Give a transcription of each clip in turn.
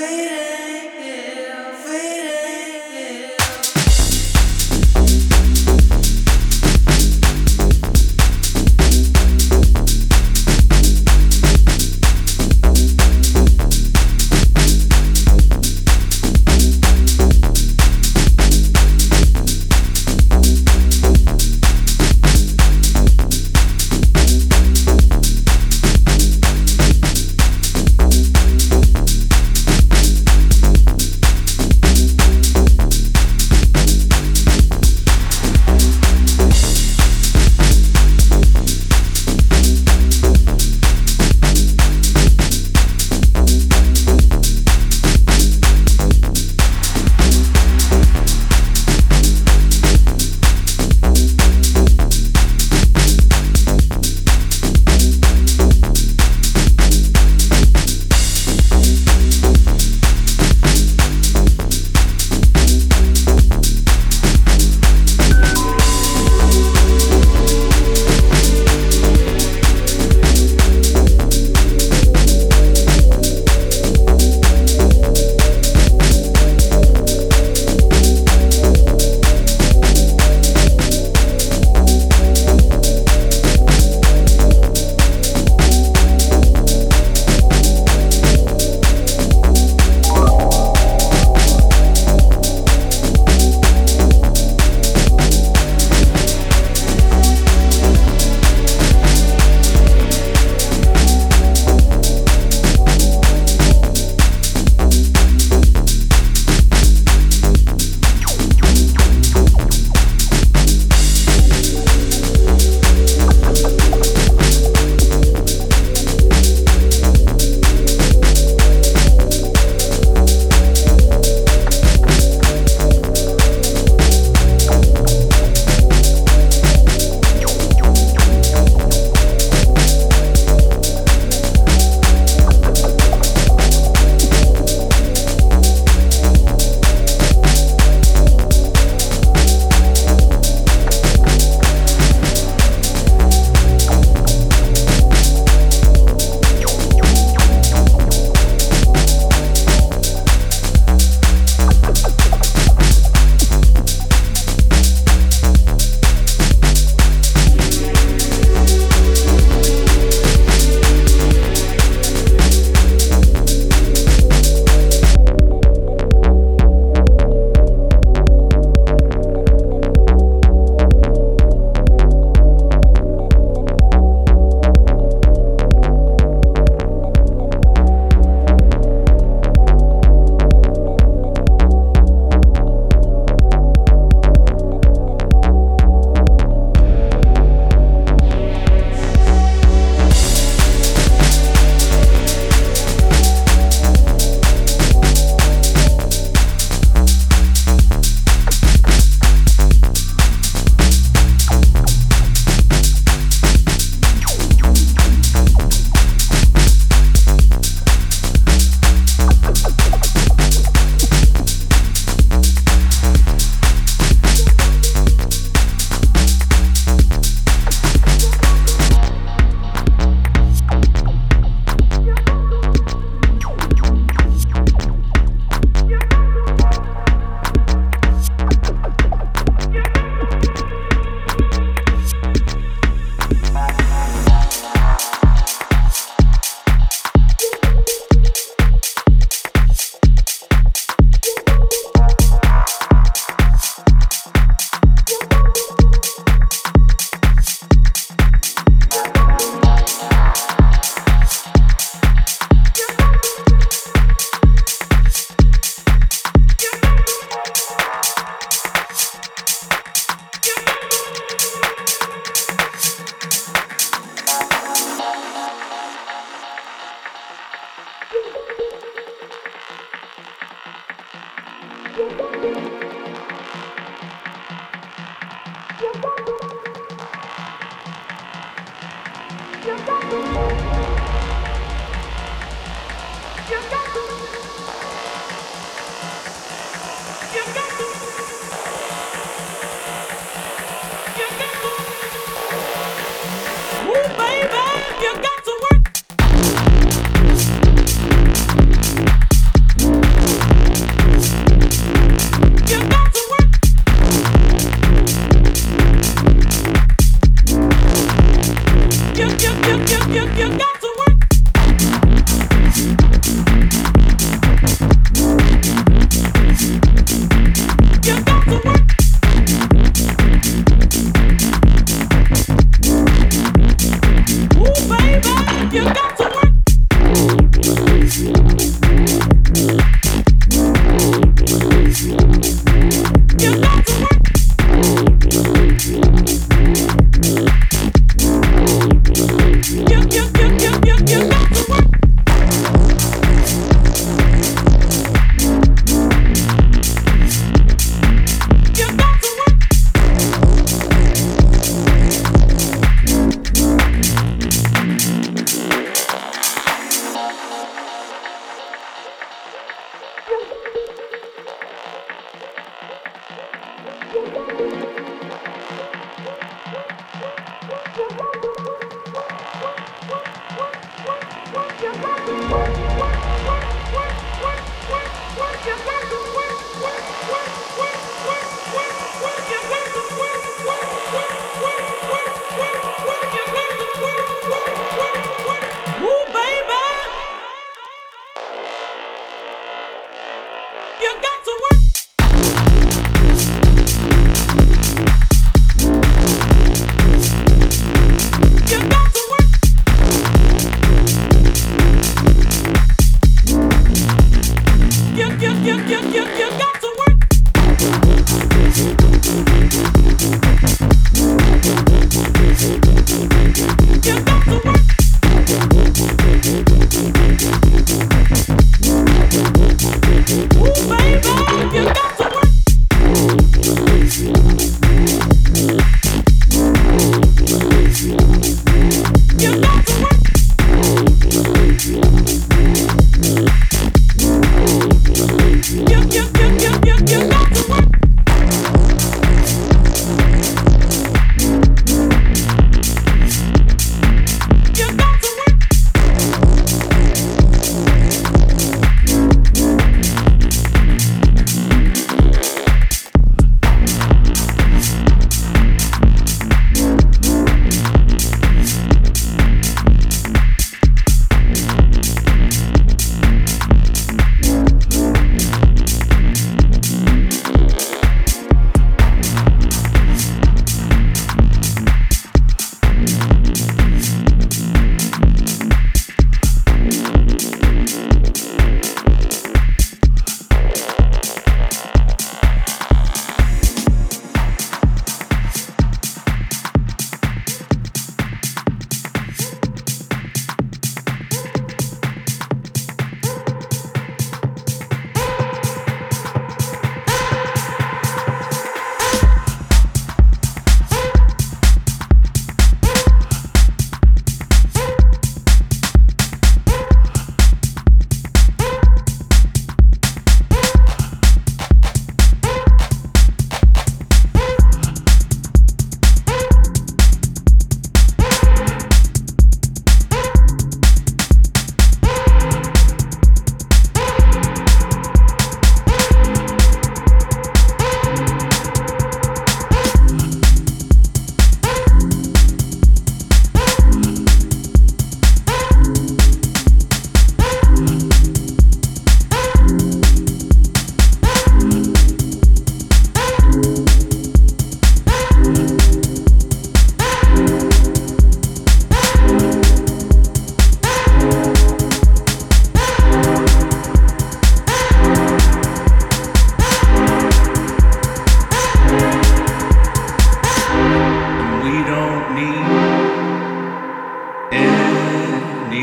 waiting.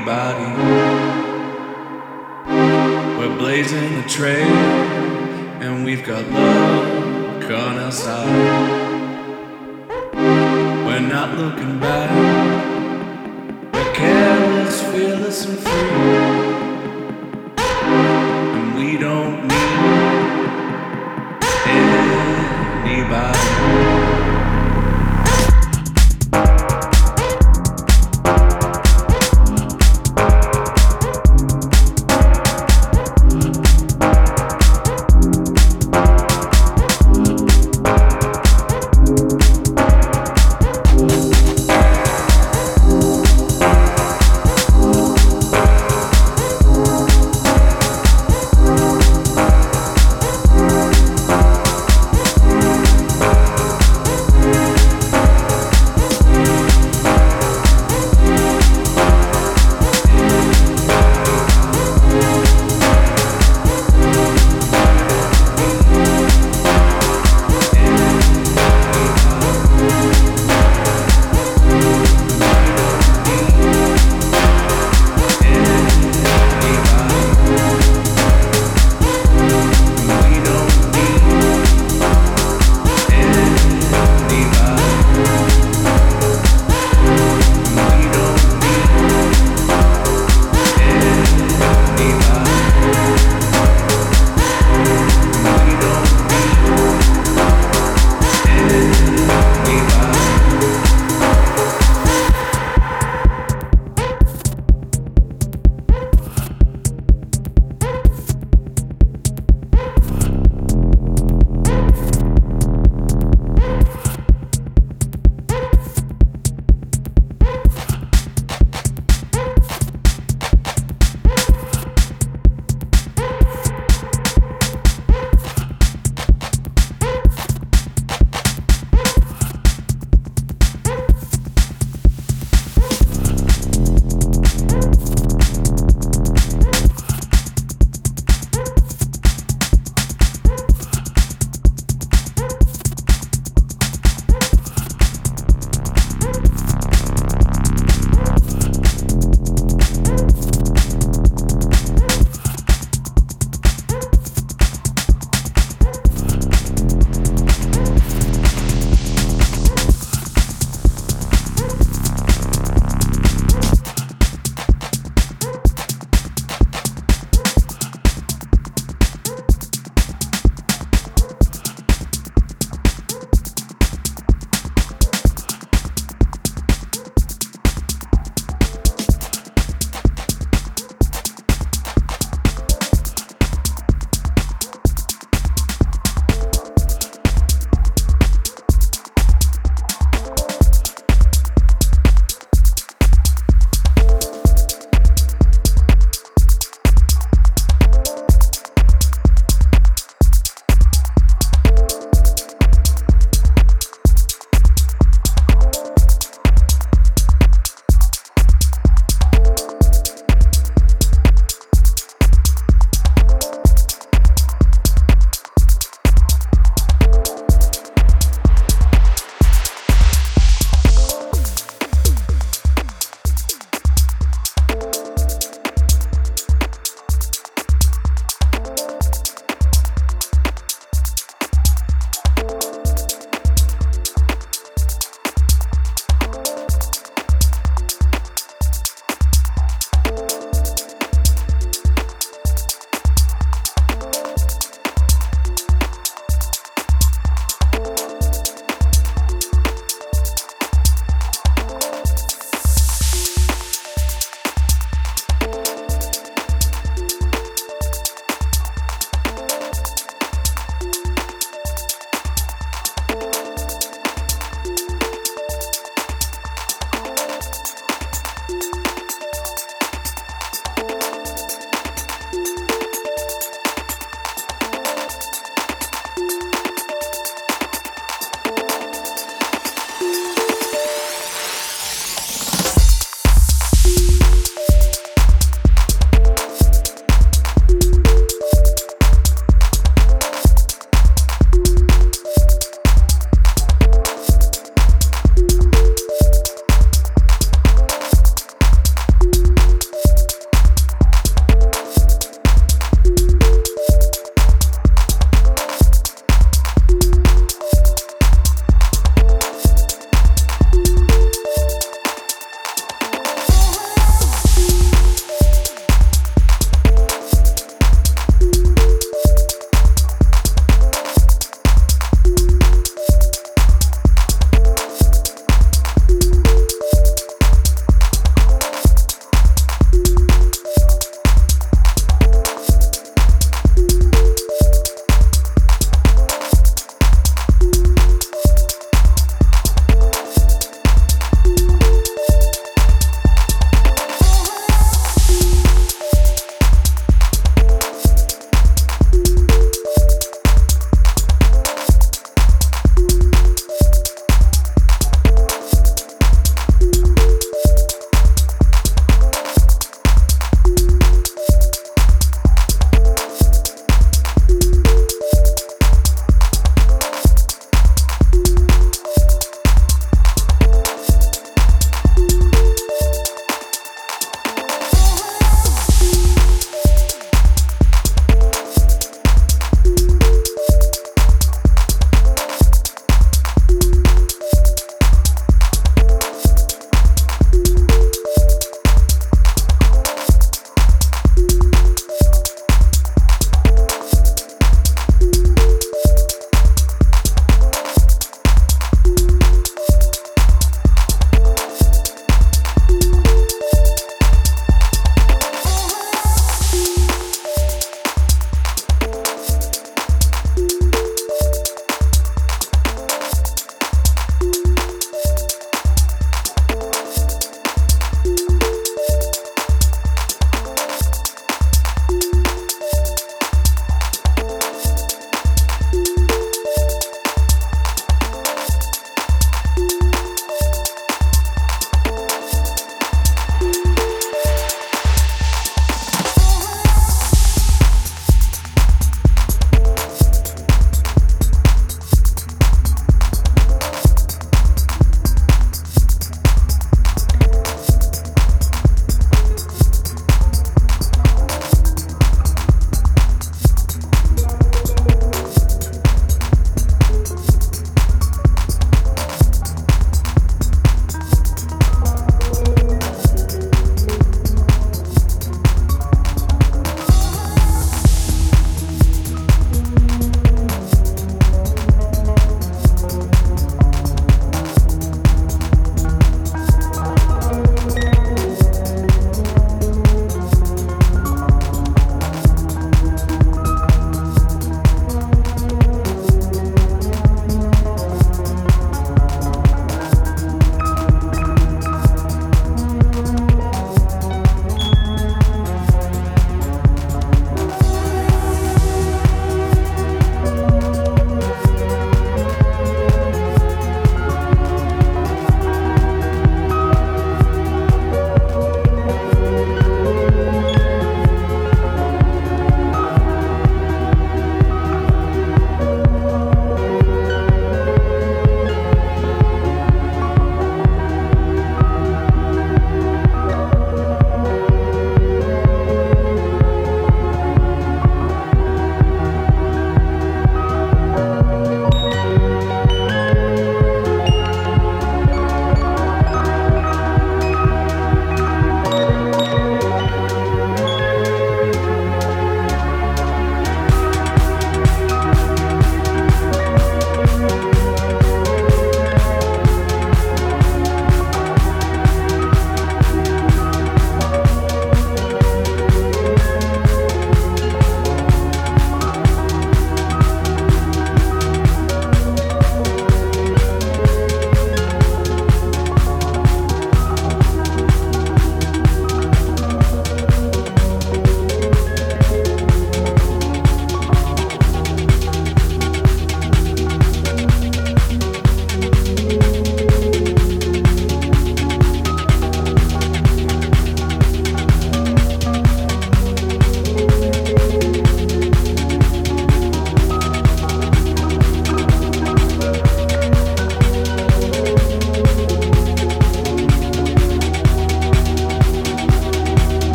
anybody. We're blazing a trail, and we've got luck on our side. We're not looking back. We're careless, fearless, and free. And we don't need anybody.